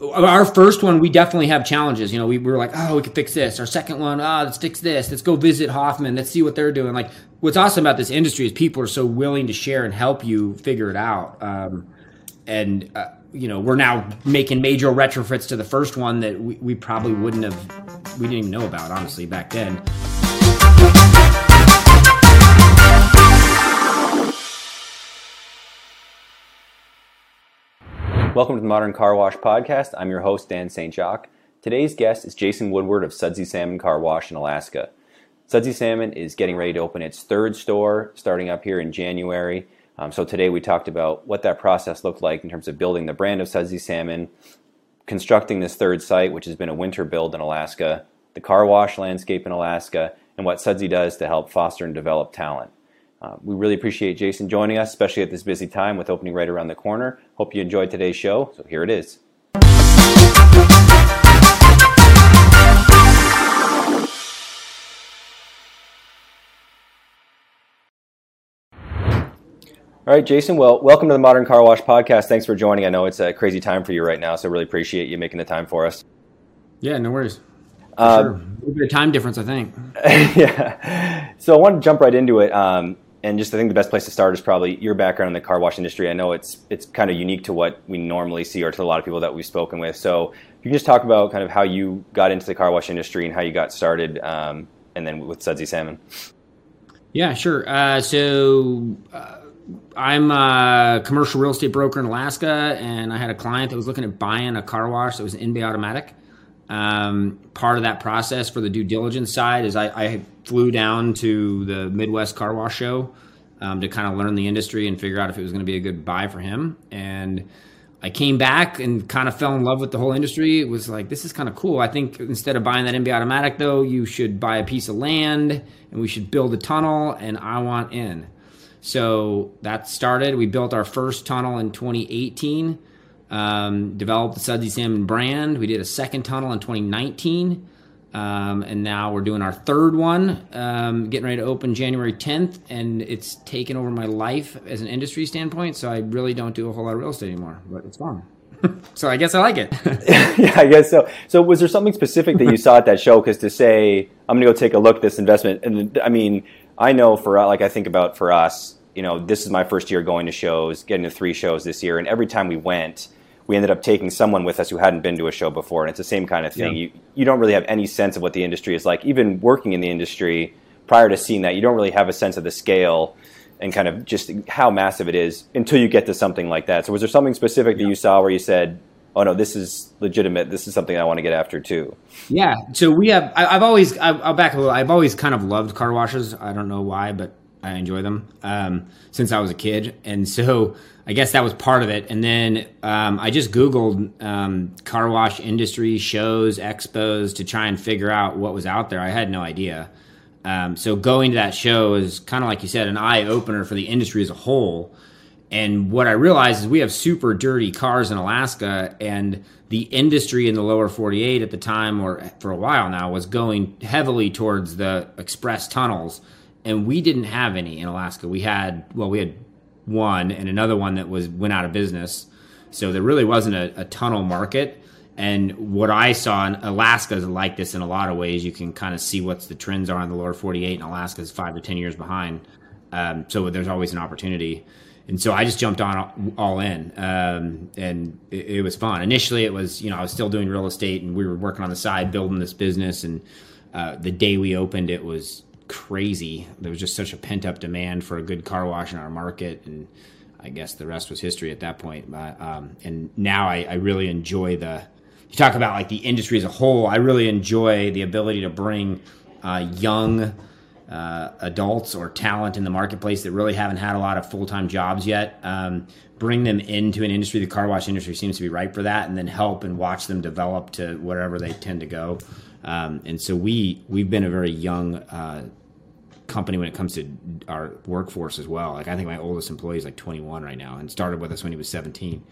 our first one, we definitely have challenges. You know, we, we were like, oh, we could fix this. Our second one, ah, oh, let's fix this. Let's go visit Hoffman. Let's see what they're doing. Like, what's awesome about this industry is people are so willing to share and help you figure it out. Um, and uh, you know, we're now making major retrofits to the first one that we, we probably wouldn't have, we didn't even know about, honestly, back then. Welcome to the Modern Car Wash Podcast. I'm your host, Dan St. Jacques. Today's guest is Jason Woodward of Sudsy Salmon Car Wash in Alaska. Sudsy Salmon is getting ready to open its third store starting up here in January. Um, so today we talked about what that process looked like in terms of building the brand of Sudsy Salmon, constructing this third site, which has been a winter build in Alaska, the car wash landscape in Alaska, and what Sudsy does to help foster and develop talent. Uh, we really appreciate Jason joining us, especially at this busy time with opening right around the corner. Hope you enjoyed today's show. So here it is. All right, Jason. Well, welcome to the Modern Car Wash Podcast. Thanks for joining. I know it's a crazy time for you right now, so really appreciate you making the time for us. Yeah, no worries. Uh, sure. A bit of time difference, I think. yeah. So I want to jump right into it. Um, and just I think the best place to start is probably your background in the car wash industry. I know it's it's kind of unique to what we normally see or to a lot of people that we've spoken with. So you can just talk about kind of how you got into the car wash industry and how you got started, um, and then with Sudsy Salmon. Yeah, sure. Uh, so uh, I'm a commercial real estate broker in Alaska, and I had a client that was looking at buying a car wash that was an in-bay automatic. Um, part of that process for the due diligence side is I, I flew down to the Midwest Car Wash Show um, to kind of learn the industry and figure out if it was going to be a good buy for him. And I came back and kind of fell in love with the whole industry. It was like, this is kind of cool. I think instead of buying that in-bay automatic, though, you should buy a piece of land and we should build a tunnel, and I want in. So that started. We built our first tunnel in 2018 um, developed the Sudsy Salmon brand. We did a second tunnel in 2019. Um, and now we're doing our third one, um, getting ready to open January 10th, and it's taken over my life as an industry standpoint. So I really don't do a whole lot of real estate anymore, but it's fun. so I guess I like it. yeah, I guess so. So was there something specific that you saw at that show? Because to say I'm going to go take a look at this investment, and I mean, I know for like I think about for us, you know, this is my first year going to shows, getting to three shows this year, and every time we went we ended up taking someone with us who hadn't been to a show before, and it's the same kind of thing. Yeah. You you don't really have any sense of what the industry is like. Even working in the industry prior to seeing that, you don't really have a sense of the scale and kind of just how massive it is until you get to something like that. So, was there something specific yeah. that you saw where you said, "Oh no, this is legitimate. This is something I want to get after too"? Yeah. So we have. I, have always. I, will back a little. I've always kind of loved car washes. I don't know why, but I enjoy them um, since I was a kid, and so I guess that was part of it. And then um, I just Googled um, car wash industry shows, expos to try and figure out what was out there. I had no idea. Um, so going to that show is kind of like you said, an eye opener for the industry as a whole. And what I realized is we have super dirty cars in Alaska, and the industry in the lower 48 at the time, or for a while now, was going heavily towards the express tunnels. And we didn't have any in Alaska. We had, well, we had one and another one that was went out of business. So there really wasn't a, a tunnel market. And what I saw in Alaska is like this in a lot of ways. You can kind of see what the trends are in the lower 48, and Alaska is five to 10 years behind. Um, so there's always an opportunity. And so I just jumped on all in, um, and it, it, was fun. Initially, it was you know I was still doing real estate, and we were working on the side building this business. And uh, the day we opened, it was crazy. There was just such a pent up demand for a good car wash in our market, and I guess the rest was history at that point. But, um, and now I, I, really enjoy the. You talk about like the industry as a whole. I really enjoy the ability to bring uh, young uh, adults or talent in the marketplace that really haven't had a lot of full time jobs yet. Um, bring them into an industry. The car wash industry seems to be ripe for that, and then help and watch them develop to wherever they tend to go. Um, and so we we've been a very young uh, company when it comes to our workforce as well. Like I think my oldest employee is like 21 right now, and started with us when he was 17.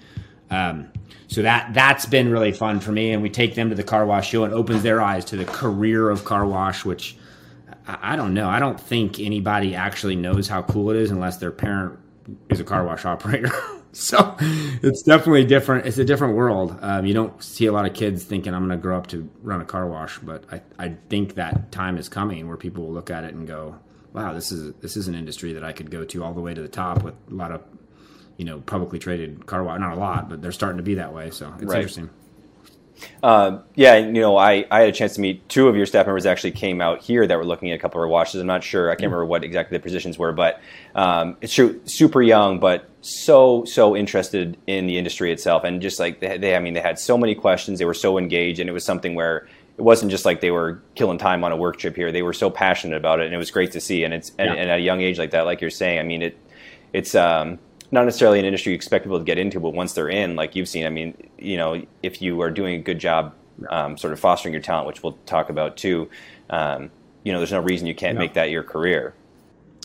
Um, so that that's been really fun for me, and we take them to the car wash show and opens their eyes to the career of car wash, which I, don't know. I don't think anybody actually knows how cool it is unless their parent is a car wash operator. so it's definitely different. It's a different world. Um, you don't see a lot of kids thinking I'm going to grow up to run a car wash, but I, I think that time is coming where people will look at it and go, "Wow, this is this is an industry that I could go to all the way to the top with a lot of, you know, publicly traded car wash. Not a lot, but they're starting to be that way. So it's right. interesting." Uh, yeah, you know, I, I had a chance to meet two of your staff members actually came out here that were looking at a couple of watches. I'm not sure, I can't remember what exactly the positions were, but um, it's true, super young, but so so interested in the industry itself, and just like they, they, I mean, they had so many questions, they were so engaged, and it was something where it wasn't just like they were killing time on a work trip here. They were so passionate about it, and it was great to see. And it's yeah. and, and, at a young age like that, like you're saying, I mean, it it's um, not necessarily an industry you expect people to get into, but once they're in, like you've seen, I mean, you know, if you are doing a good job, um, sort of fostering your talent, which we'll talk about too, um, you know, there's no reason you can't no. make that your career.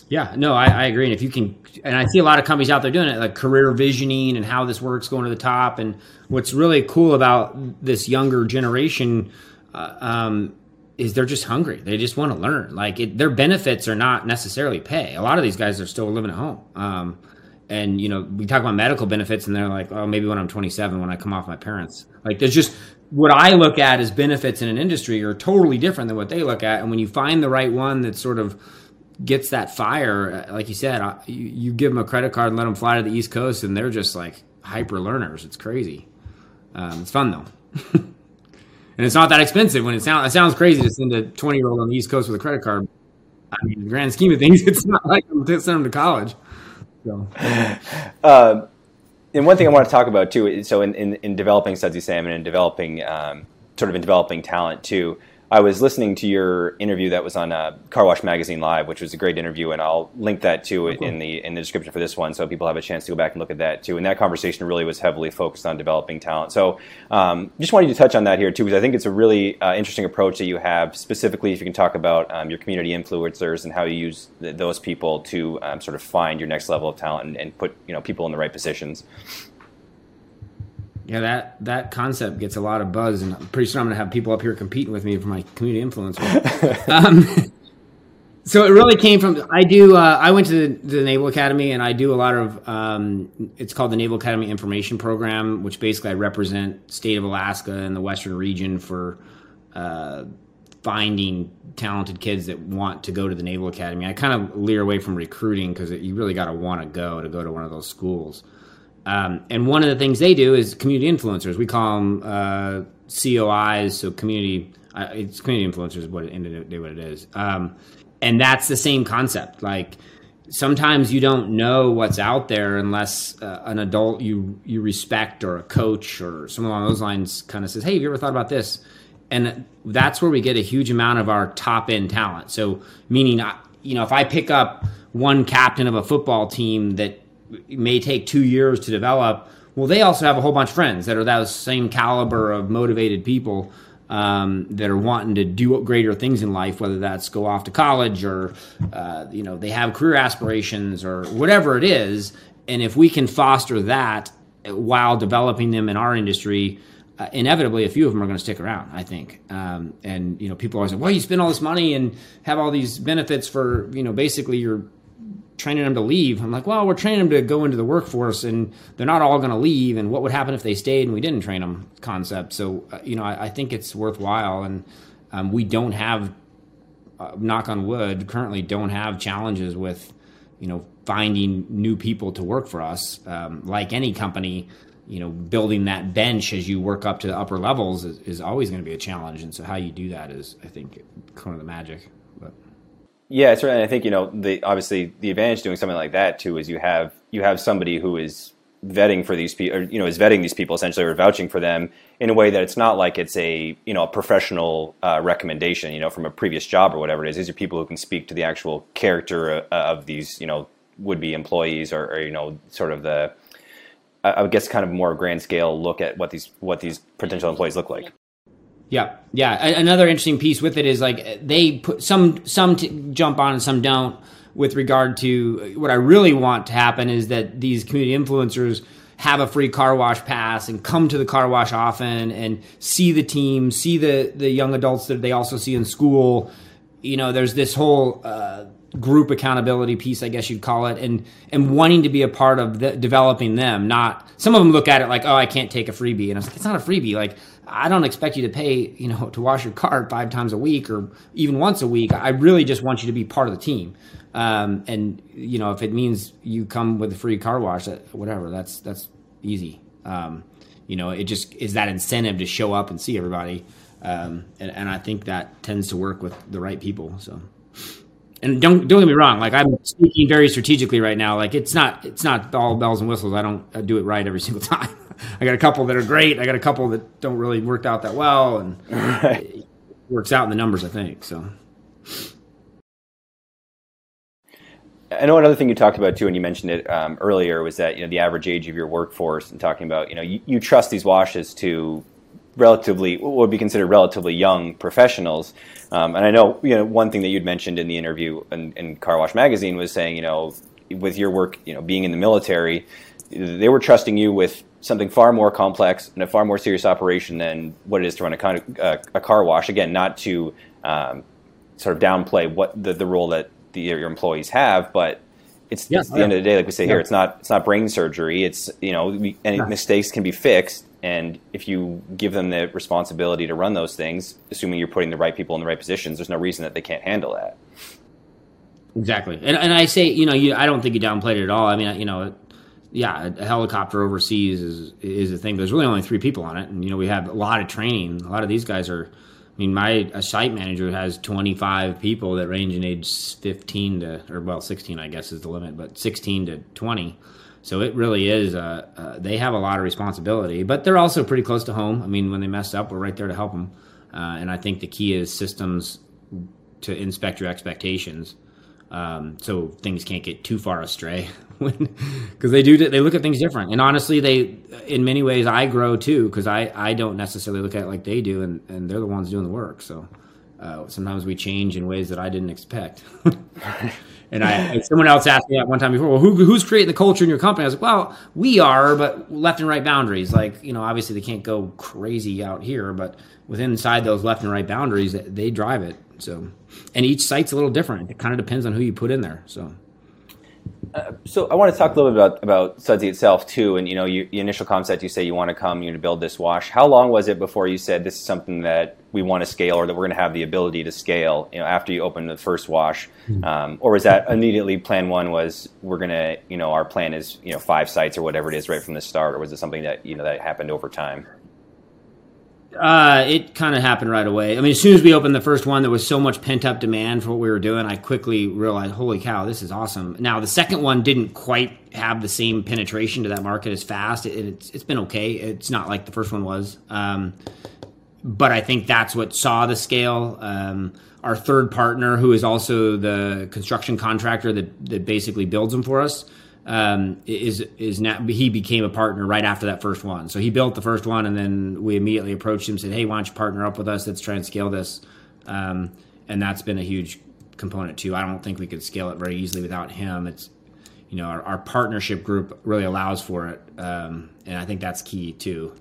Yeah, no, I, I, agree. And if you can, and I see a lot of companies out there doing it, like career visioning and how this works going to the top. And what's really cool about this younger generation uh, um, is they're just hungry. They just want to learn. Like it, their benefits are not necessarily pay. A lot of these guys are still living at home. Um, and you know we talk about medical benefits and they're like oh maybe when i'm 27 when i come off my parents. Like there's just what i look at as benefits in an industry are totally different than what they look at. And when you find the right one that sort of gets that fire uh, like you said you, give them a credit card and let them fly to the east coast and they're just like hyper learners. It's crazy. Um, it's fun though. And it's not that expensive when it sounds it sounds crazy to send a 20 year old on the east coast with a credit card. I mean the grand scheme of things it's not like to send them to college so. Uh, and one thing I want to talk about too, so in, in, in developing Sudsy Salmon and developing um, sort of in developing talent too, I was listening to your interview that was on uh, Car Wash Magazine Live, which was a great interview, and I'll link that to it in the in the description for this one, so people have a chance to go back and look at that too. And that conversation really was heavily focused on developing talent. So, um, just wanted to touch on that here too, because I think it's a really uh, interesting approach that you have. Specifically, if you can talk about um, your community influencers and how you use th- those people to um, sort of find your next level of talent and, and put you know people in the right positions. Yeah, that that concept gets a lot of buzz, and I'm pretty sure I'm going to have people up here competing with me for my community influence. um, so it really came from I do uh, I went to the, the, Naval Academy, and I do a lot of um, it's called the Naval Academy Information Program, which basically I represent state of Alaska and the Western region for uh, finding talented kids that want to go to the Naval Academy. I kind of leer away from recruiting because you really got to want to go to go to one of those schools. Um, and one of the things they do is community influencers. We call them uh, COIs, so community. Uh, it's community influencers. What it what it is, um, and that's the same concept. Like sometimes you don't know what's out there unless uh, an adult you you respect or a coach or someone along those lines kind of says, "Hey, have you ever thought about this?" And that's where we get a huge amount of our top end talent. So meaning, you know, if I pick up one captain of a football team that may take two years to develop. Well, they also have a whole bunch of friends that are that same caliber of motivated people um, that are wanting to do greater things in life, whether that's go off to college or uh, you know they have career aspirations or whatever it is. And if we can foster that while developing them in our industry, uh, inevitably a few of them are going to stick around. I think. Um, and you know, people always say, "Well, you spend all this money and have all these benefits for you know basically your training them to leave. I'm like, well, we're training them to go into the workforce, and they're not all going to leave. And what would happen if they stayed and we didn't train them? Concept. So, uh, you know, I, I, think it's worthwhile, and um, we don't have, uh, knock on wood, currently don't have challenges with, you know, finding new people to work for us. Um, like any company, you know, building that bench as you work up to the upper levels is, is always going to be a challenge. And so, how you do that is, I think, kind of the magic. Yeah, certainly. I think you know the obviously the advantage doing something like that too is you have you have somebody who is vetting for these people, you know, is vetting these people essentially or vouching for them in a way that it's not like it's a you know a professional uh, recommendation, you know, from a previous job or whatever it is. These are people who can speak to the actual character uh, of these you know would be employees or, or you know sort of the I guess kind of more grand scale look at what these what these potential employees look like. Yeah, yeah. Another interesting piece with it is like they put some some t- jump on and some don't. With regard to what I really want to happen is that these community influencers have a free car wash pass and come to the car wash often and see the team, see the the young adults that they also see in school. You know, there's this whole uh, group accountability piece, I guess you'd call it, and and wanting to be a part of the, developing them. Not some of them look at it like, oh, I can't take a freebie, and I was like, it's not a freebie. Like I don't expect you to pay, you know, to wash your car five times a week or even once a week. I really just want you to be part of the team. Um, and you know, if it means you come with a free car wash, whatever, that's that's easy. Um, you know, it just is that incentive to show up and see everybody, um, and, and I think that tends to work with the right people. So and don't don't get me wrong like i'm speaking very strategically right now. Like it's not it's not all bells and whistles. I don't I do it right every single time. I got a couple that are great. I got a couple that don't really work out that well. And right. it works out in the numbers i think so. I know another thing you talked about too, and you mentioned it um, earlier, was that you know the average age of your workforce, and talking about you know you, you trust these washes to relatively what would be considered relatively young professionals. Um, and I know you know one thing that you'd mentioned in the interview in, in, Car Wash Magazine was saying you know with your work you know being in the military, they were trusting you with something far more complex and a far more serious operation than what it is to run a, kind of, uh, a car wash. Again, not to um, sort of downplay what the, the role that the, your employees have, but it's, yeah, it's the end of the day, like we say yeah. here, it's not it's not brain surgery. It's you know we, any mistakes can be fixed, and if you give them the responsibility to run those things, assuming you're putting the right people in the right positions, there's no reason that they can't handle that. Exactly, and and I say you know you, I don't think you downplayed it at all. I mean you know, yeah, a helicopter overseas is is a thing. There's really only three people on it, and you know we have a lot of training. A lot of these guys are. I mean, my site manager has 25 people that range in age 15 to, or well, 16, I guess is the limit, but 16 to 20 so it really is. Uh, uh, they have a lot of responsibility, but they're also pretty close to home. I mean, when they mess up, we're right there to help them. Uh, and I think the key is systems to inspect your expectations, um, so things can't get too far astray. Because they do, they look at things different. And honestly, they, in many ways, I grow too because I, I don't necessarily look at it like they do, and, and they're the ones doing the work. So uh, sometimes we change in ways that I didn't expect. And I, someone else asked me that one time before, well, who, who's creating the culture in your company? I was like, well, we are, but left and right boundaries. Like, you know, obviously they can't go crazy out here, but within inside those left and right boundaries, they drive it. So, and each site's a little different. It kind of depends on who you put in there. So, uh, so I want to talk a little bit about, about Sudsy itself too. And you know, you, your initial concept, you say you want to come, you to build this wash. How long was it before you said this is something that we want to scale, or that we're going to have the ability to scale? You know, after you open the first wash, hmm. um, or was that immediately plan one was we're going to, you know, our plan is you know five sites or whatever it is right from the start, or was it something that you know that happened over time? Uh, it kind of happened right away. I mean, as soon as we opened the first one, there was so much pent up demand for what we were doing. I quickly realized, holy cow, this is awesome. Now, the second one didn't quite have the same penetration to that market as fast. It, it's, it's been okay. It's not like the first one was. Um, but I think that's what saw the scale. Um, our third partner, who is also the construction contractor that, that basically builds them for us, um, is is now he became a partner right after that first one. So he built the first one, and then we immediately approached him, and said, "Hey, why don't you partner up with us? Let's try and scale this." Um, and that's been a huge component too. I don't think we could scale it very easily without him. It's you know our, our partnership group really allows for it, um, and I think that's key too.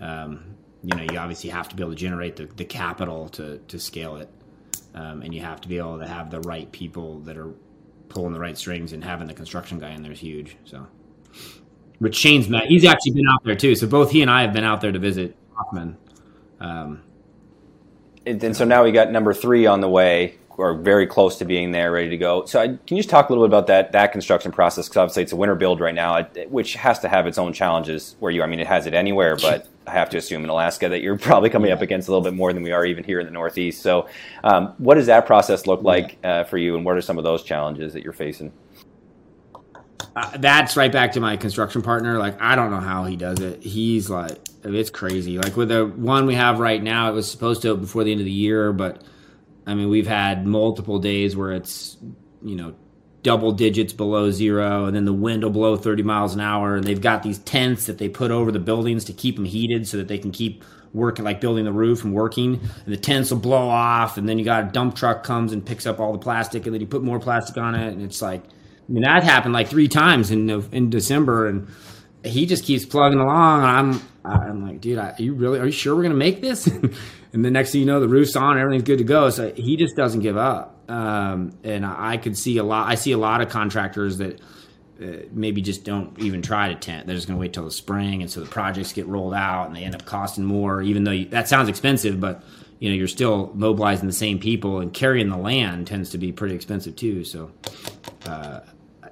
Um, you know, you obviously have to be able to generate the, the capital to to scale it, um, and you have to be able to have the right people that are pulling the right strings and having the construction guy in there is huge. So, but Shane's met. He's actually been out there too. So both he and I have been out there to visit Hoffman. Um, and, and so now we got number three on the way, or very close to being there, ready to go. So, I, can you just talk a little bit about that that construction process? Because obviously it's a winter build right now, which has to have its own challenges. Where you, I mean, it has it anywhere, but I have to assume in Alaska that you're probably coming up against a little bit more than we are even here in the Northeast. So, um, what does that process look like uh, for you, and what are some of those challenges that you're facing? Uh, that's right back to my construction partner. Like, I don't know how he does it. He's like, it's crazy. Like with the one we have right now, it was supposed to before the end of the year, but I mean, we've had multiple days where it's you know double digits below zero, and then the wind will blow 30 miles an hour. And they've got these tents that they put over the buildings to keep them heated so that they can keep working, like building the roof and working. And the tents will blow off, and then you got a dump truck comes and picks up all the plastic, and then you put more plastic on it, and it's like, I mean, that happened like three times in in December, and he just keeps plugging along. I'm I'm like, dude, are you really? Are you sure we're gonna make this? and the next thing you know, the roof's on, everything's good to go. So he just doesn't give up. Um, and I could see a lot. I see a lot of contractors that uh, maybe just don't even try to tent. They're just to wait till the spring, and so the projects get rolled out, and they end up costing more. Even though you, that sounds expensive, but you know you're still mobilizing the same people, and carrying the land tends to be pretty expensive too. So. Uh,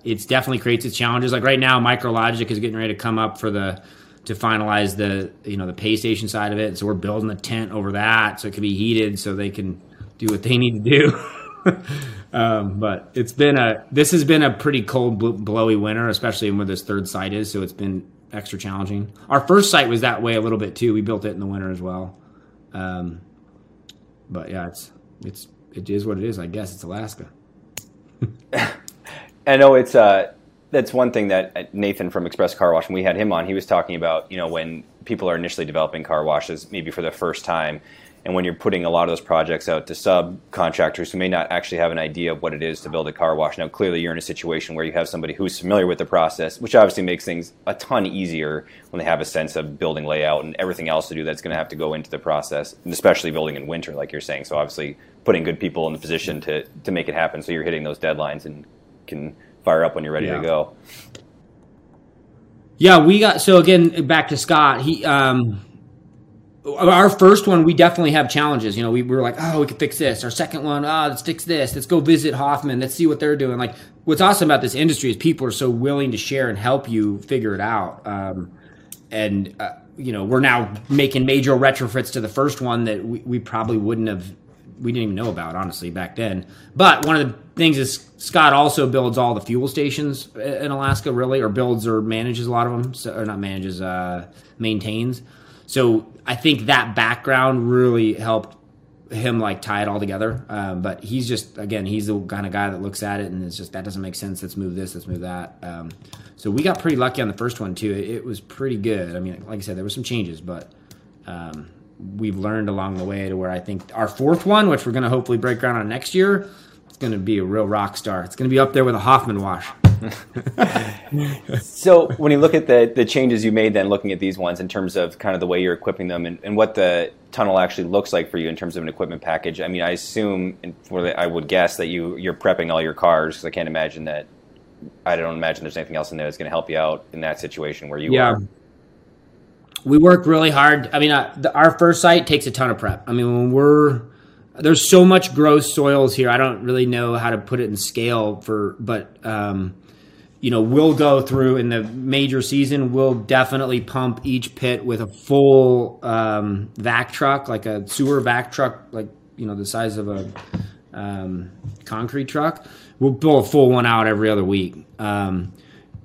it's definitely creates its challenges. Like right now, Micrologic is getting ready to come up for the to finalize the you know the pay station side of it. So we're building a tent over that so it can be heated so they can do what they need to do. um, but it's been a this has been a pretty cold blowy winter, especially where this third site is. So it's been extra challenging. Our first site was that way a little bit too. We built it in the winter as well. Um, but yeah, it's it's it is what it is. I guess it's Alaska. I know it's uh, that's one thing that uh, Nathan from Express Car Wash, when we had him on, he was talking about you know when people are initially developing car washes, maybe for the first time, and when you're putting a lot of those projects out to subcontractors who may not actually have an idea of what it is to build a car wash. Now, clearly, you're in a situation where you have somebody who's familiar with the process, which obviously makes things a ton easier when they have a sense of building layout and everything else to do that's going to have to go into the process, and especially building in winter, like you're saying. So, obviously, putting good people in the position to to make it happen, so you're hitting those deadlines and can fire up when you're ready yeah. to go. Yeah, we got so again back to Scott. He um our first one we definitely have challenges. You know, we, we were like, oh, we could fix this. Our second one, ah, oh, let's fix this. Let's go visit Hoffman. Let's see what they're doing. Like, what's awesome about this industry is people are so willing to share and help you figure it out. Um, and uh, you know, we're now making major retrofits to the first one that we, we probably wouldn't have we didn't even know about honestly back then. But one of the things is Scott also builds all the fuel stations in Alaska, really, or builds or manages a lot of them, so, or not manages, uh, maintains. So I think that background really helped him like tie it all together. Um, but he's just again, he's the kind of guy that looks at it and it's just that doesn't make sense. Let's move this. Let's move that. Um, so we got pretty lucky on the first one too. It, it, was pretty good. I mean, like I said, there were some changes, but. Um, we've learned along the way to where I think our fourth one, which we're going to hopefully break ground on next year, it's going to be a real rock star. It's going to be up there with a Hoffman wash. so when you look at the the changes you made, then looking at these ones in terms of kind of the way you're equipping them and, and what the tunnel actually looks like for you in terms of an equipment package. I mean, I assume, the, I would guess that you you're prepping all your cars because I can't imagine that. I don't imagine there's anything else in there that's going to help you out in that situation where you yeah. are we work really hard. I mean, uh, the, our first site takes a ton of prep. I mean, when we're there's so much gross soils here. I don't really know how to put it in scale for, but um, you know, we'll go through in the major season. We'll definitely pump each pit with a full um, vac truck, like a sewer vac truck, like you know the size of a um, concrete truck. We'll pull a full one out every other week. Um,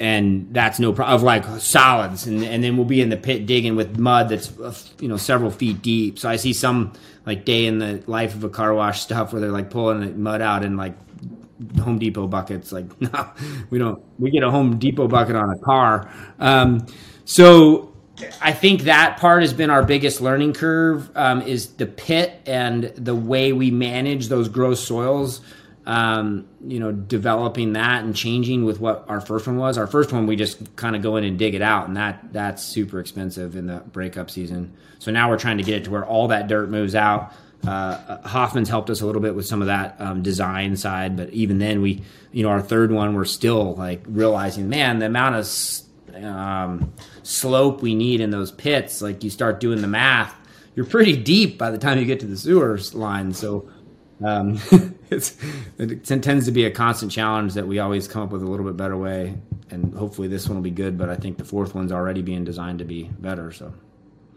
and that's no problem of like solids. And, and then we'll be in the pit digging with mud that's uh, you know several feet deep. So i see some like day in the life of a car wash stuff where they're like pulling the mud out in like home depot buckets. Like no we don't we get a home depot bucket on a car. Um, so i think that part has been our biggest learning curve um, is the pit and the way we manage those gross soils um, you know, developing that and changing with what our first one was. Our first one, we just kind of go in and dig it out, and that that's super expensive in the breakup season. So now we're trying to get it to where all that dirt moves out. Uh, Hoffman's helped us a little bit with some of that um, design side, but even then, we, you know, our third one, we're still like realizing, man, the amount of um, slope we need in those pits. Like you start doing the math, you're pretty deep by the time you get to the sewers line. So um, it tends to be a constant challenge that we always come up with a little bit better way, and hopefully this one will be good. But I think the fourth one's already being designed to be better. So,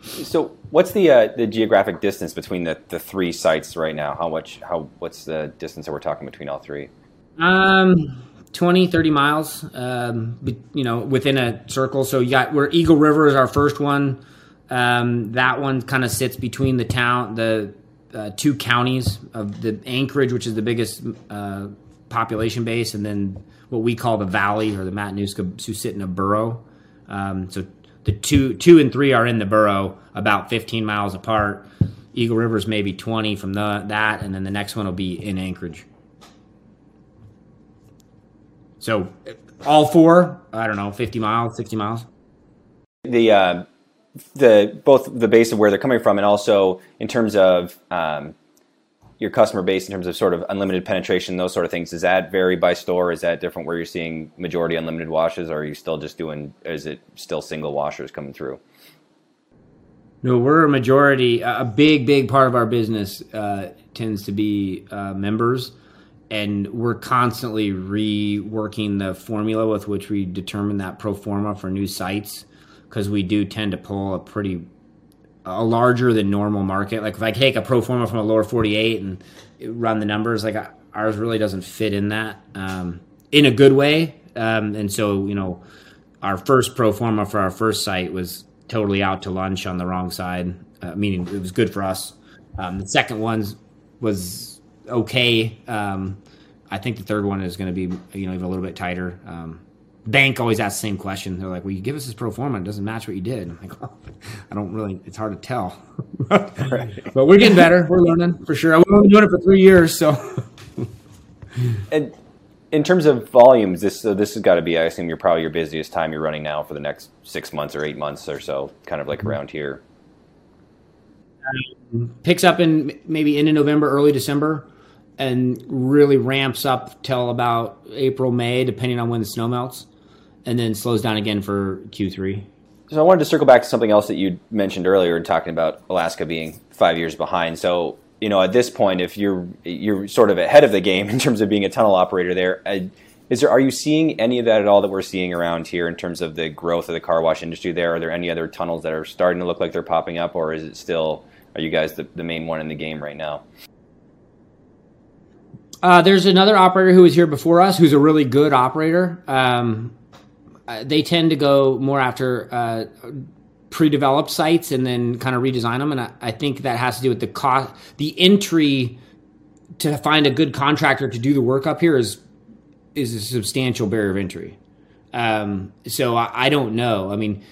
so what's the uh, the geographic distance between the, the three sites right now? How much? How what's the distance that we're talking between all three? Um. 20 30 miles um, you know within a circle so you got where eagle river is our first one um, that one kind of sits between the town the uh, two counties of the Anchorage, which is the biggest uh, population base, and then what we call the Valley or the Matanuska a borough. Um, so the two two and three are in the borough, about 15 miles apart. Eagle River is maybe 20 from the, that, and then the next one will be in Anchorage. So all four, I don't know, 50 miles, 60 miles. The uh, the both the base of where they're coming from, and also in terms of um, your customer base, in terms of sort of unlimited penetration, those sort of things. Does that vary by store? Is that different where you're seeing majority unlimited washes, or are you still just doing? Is it still single washers coming through? No, we're a majority. A big, big part of our business uh, tends to be uh, members, and we're constantly reworking the formula with which we determine that pro forma for new sites because we do tend to pull a pretty a larger than normal market. Like if I take a pro forma from a lower 48 and run the numbers, like ours really doesn't fit in that um, in a good way. Um, and so, you know, our first pro forma for our first site was totally out to lunch on the wrong side, uh, meaning it was good for us. Um, the second one was okay. Um, I think the third one is going to be you know even a little bit tighter. Bank always asks the same question. They're like, "Well, you give us this pro forma, it doesn't match what you did." I'm like, well, I don't really. It's hard to tell. but we're getting better. We're learning for sure. We've been doing it for three years, so. and in terms of volumes, this so this has got to be. I assume you're probably your busiest time you're running now for the next six months or eight months or so, kind of like mm-hmm. around here. Um, picks up in maybe into November, early December, and really ramps up till about April, May, depending on when the snow melts, and then slows down again for Q3. So I wanted to circle back to something else that you mentioned earlier, and talking about Alaska being five years behind. So you know, at this point, if you're you're sort of ahead of the game in terms of being a tunnel operator there, is there are you seeing any of that at all that we're seeing around here in terms of the growth of the car wash industry? There are there any other tunnels that are starting to look like they're popping up, or is it still are you guys the, the main one in the game right now? Uh, there's another operator who was here before us, who's a really good operator. Um, uh, they tend to go more after uh, pre-developed sites and then kind of redesign them. And I, I, think that has to do with the cost, the entry to find a good contractor to do the work up here is is a substantial barrier of entry. Um, so I, I, don't know. I mean,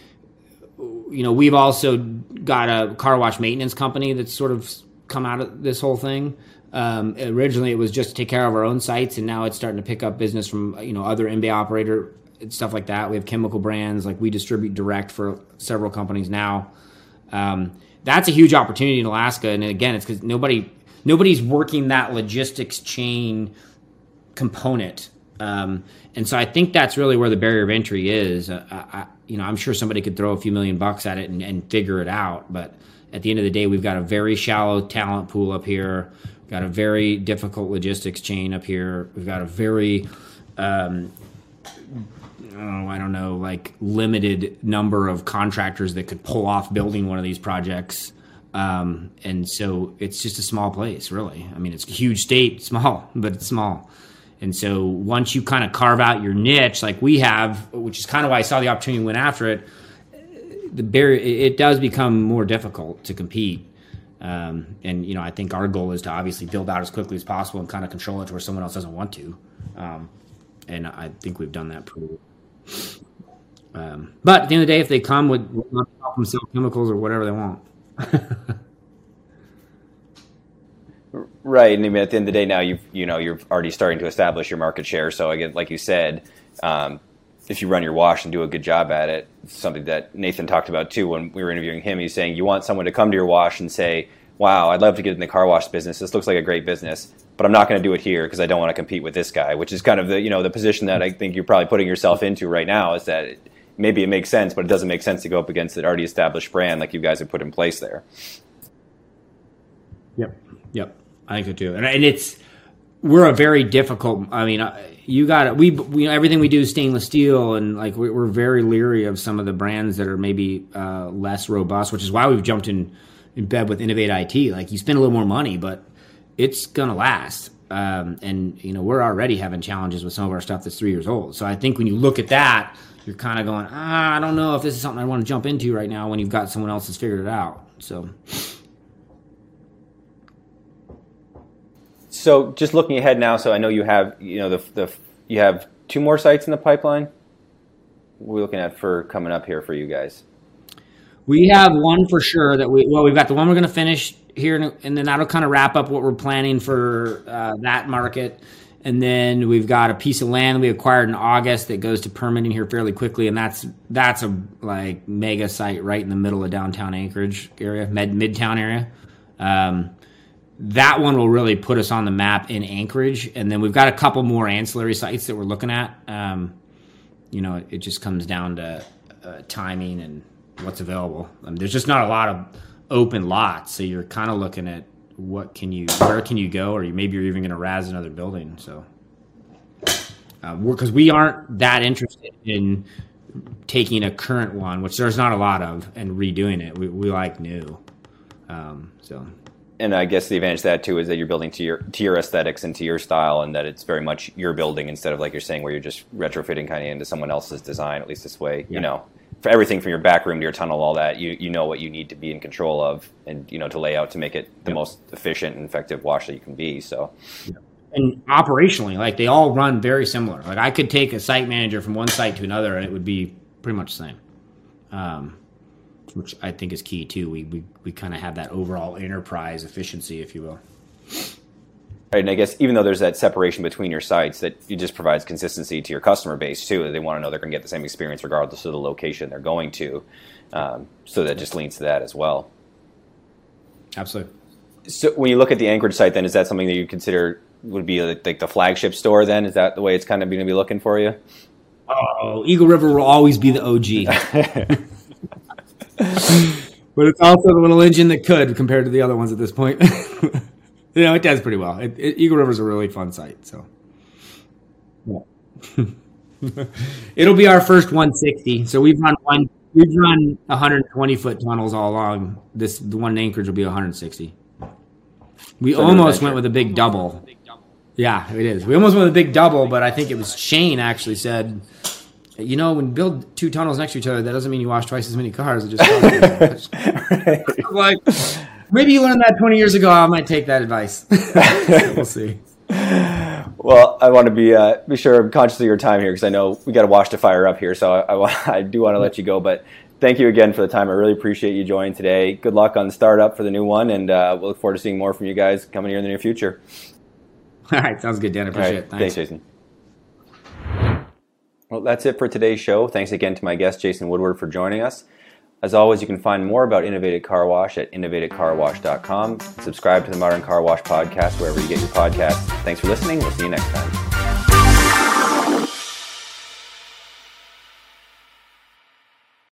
you know, we've also got a car wash maintenance company that's sort of come out of this whole thing. Um, originally, it was just to take care of our own sites, and now it's starting to pick up business from you know other IBA operator stuff like that. We have chemical brands, like we distribute direct for several companies now. Um, that's a huge opportunity in Alaska, and again, it's because nobody nobody's working that logistics chain component. Um, and so I think that's really where the barrier of entry is. Uh, I, you know, I'm sure somebody could throw a few million bucks at it and, and, figure it out, but at the end of the day, we've got a very shallow talent pool up here. Got a very difficult logistics chain up here. We've got a very um, oh, I don't know, like limited number of contractors that could pull off building one of these projects. Um, and so it's just a small place, really. I mean, it's a huge state, small, but it's small. And so once you kind of carve out your niche, like we have, which is kind of why I saw the opportunity and went after it, the barrier it does become more difficult to compete. Um, and you know, I think our goal is to obviously build out as quickly as possible and kind of control it to where someone else doesn't want to. Um, and I think we've done that pretty. Um, but at the end of the day, if they come with not them sell chemicals or whatever they want. right, and I mean, at the end of the day, now you've you know you're already starting to establish your market share. So again, like you said, um, if you run your wash and do a good job at it, something that Nathan talked about too when we were interviewing him. He's saying you want someone to come to your wash and say, "Wow, I'd love to get in the car wash business. This looks like a great business." but I'm not going to do it here because I don't want to compete with this guy, which is kind of the you know the position that I think you're probably putting yourself into right now. Is that it, maybe it makes sense, but it doesn't make sense to go up against an already established brand like you guys have put in place there. Yep, yep, I think so too, and, and it's we're a very difficult. I mean, uh, you got it. We, we everything we do is stainless steel, and like we're very leery of some of the brands that are maybe uh, less robust, which is why we've jumped in in bed with Innovated. Like you spend a little more money, but it's gonna last. Um, and you know we're already having challenges with some of our stuff that's three years old. So I think when you look at that, you're kind of going, ah, I don't know if this is something I want to jump into right now when you've got someone else that's figured it out. So. So just looking ahead now, so I know you have you know the the you have two more sites in the pipeline. We're looking at for coming up here for you guys. We have one for sure that we well we've got the one we're going to finish here, and then that'll kind of wrap up what we're planning for uh, that market. And then we've got a piece of land we acquired in August that goes to permitting here fairly quickly, and that's that's a like mega site right in the middle of downtown Anchorage area, mid midtown area. Um, that one will really put us on the map in Anchorage, and then we've got a couple more ancillary sites that we're looking at. Um, you know, it, it, just comes down to uh, timing and what's available. Um, there's just not a lot of open lots, so you're kind of looking at what can you, where can you go, or maybe you're even going to raz another building. So, because uh, we aren't that interested in taking a current one, which there's not a lot of, and redoing it. We, we like new. Um, so and I guess the advantage of that too is that you're building to your to your aesthetics and to your style, and that it's very much your building instead of like you're saying where you're just retrofitting kind of into someone else's design. At least this way, yeah. you know, for everything from your back room to your tunnel, all that you you know what you need to be in control of, and you know to lay out to make it the yeah. most efficient and effective wash that you can be. So. Yeah. And operationally, like they all run very similar. Like I could take a site manager from one site to another, and it would be pretty much the same. Um, which I think is key too. We we, we kind of have that overall enterprise efficiency, if you will. Right, and I guess even though there's that separation between your sites, that it just provides consistency to your customer base too. They want to know they're going to get the same experience regardless of the location they're going to. Um, so that just leans to that as well. Absolutely. So when you look at the Anchorage site, then is that something that you consider would be like the flagship store? Then is that the way it's kind of going to be looking for you? Oh, Eagle River will always be the OG. but it's also the little engine that could compared to the other ones at this point. you know, it does pretty well. It, it, Eagle River is a really fun site. So, yeah. it'll be our first 160. So we've run one. We've run 120 foot tunnels all along. This the one in Anchorage will be 160. We almost went with a big double. Yeah, it is. We almost went with a big double, but I think it was Shane actually said you know, when you build two tunnels next to each other, that doesn't mean you wash twice as many cars. It just right. like maybe you learned that 20 years ago. I might take that advice. we'll see. Well, I want to be uh, be sure I'm conscious of your time here because I know we got to wash the fire up here. So I, I, I do want to let you go, but thank you again for the time. I really appreciate you joining today. Good luck on the startup for the new one, and uh, we'll look forward to seeing more from you guys coming here in the near future. All right, sounds good, Dan. I appreciate right. it. Thanks. Thanks, Jason. Well, that's it for today's show. Thanks again to my guest, Jason Woodward, for joining us. As always, you can find more about Innovated Car Wash at innovatedcarwash.com. Subscribe to the Modern Car Wash podcast wherever you get your podcasts. Thanks for listening. We'll see you next time.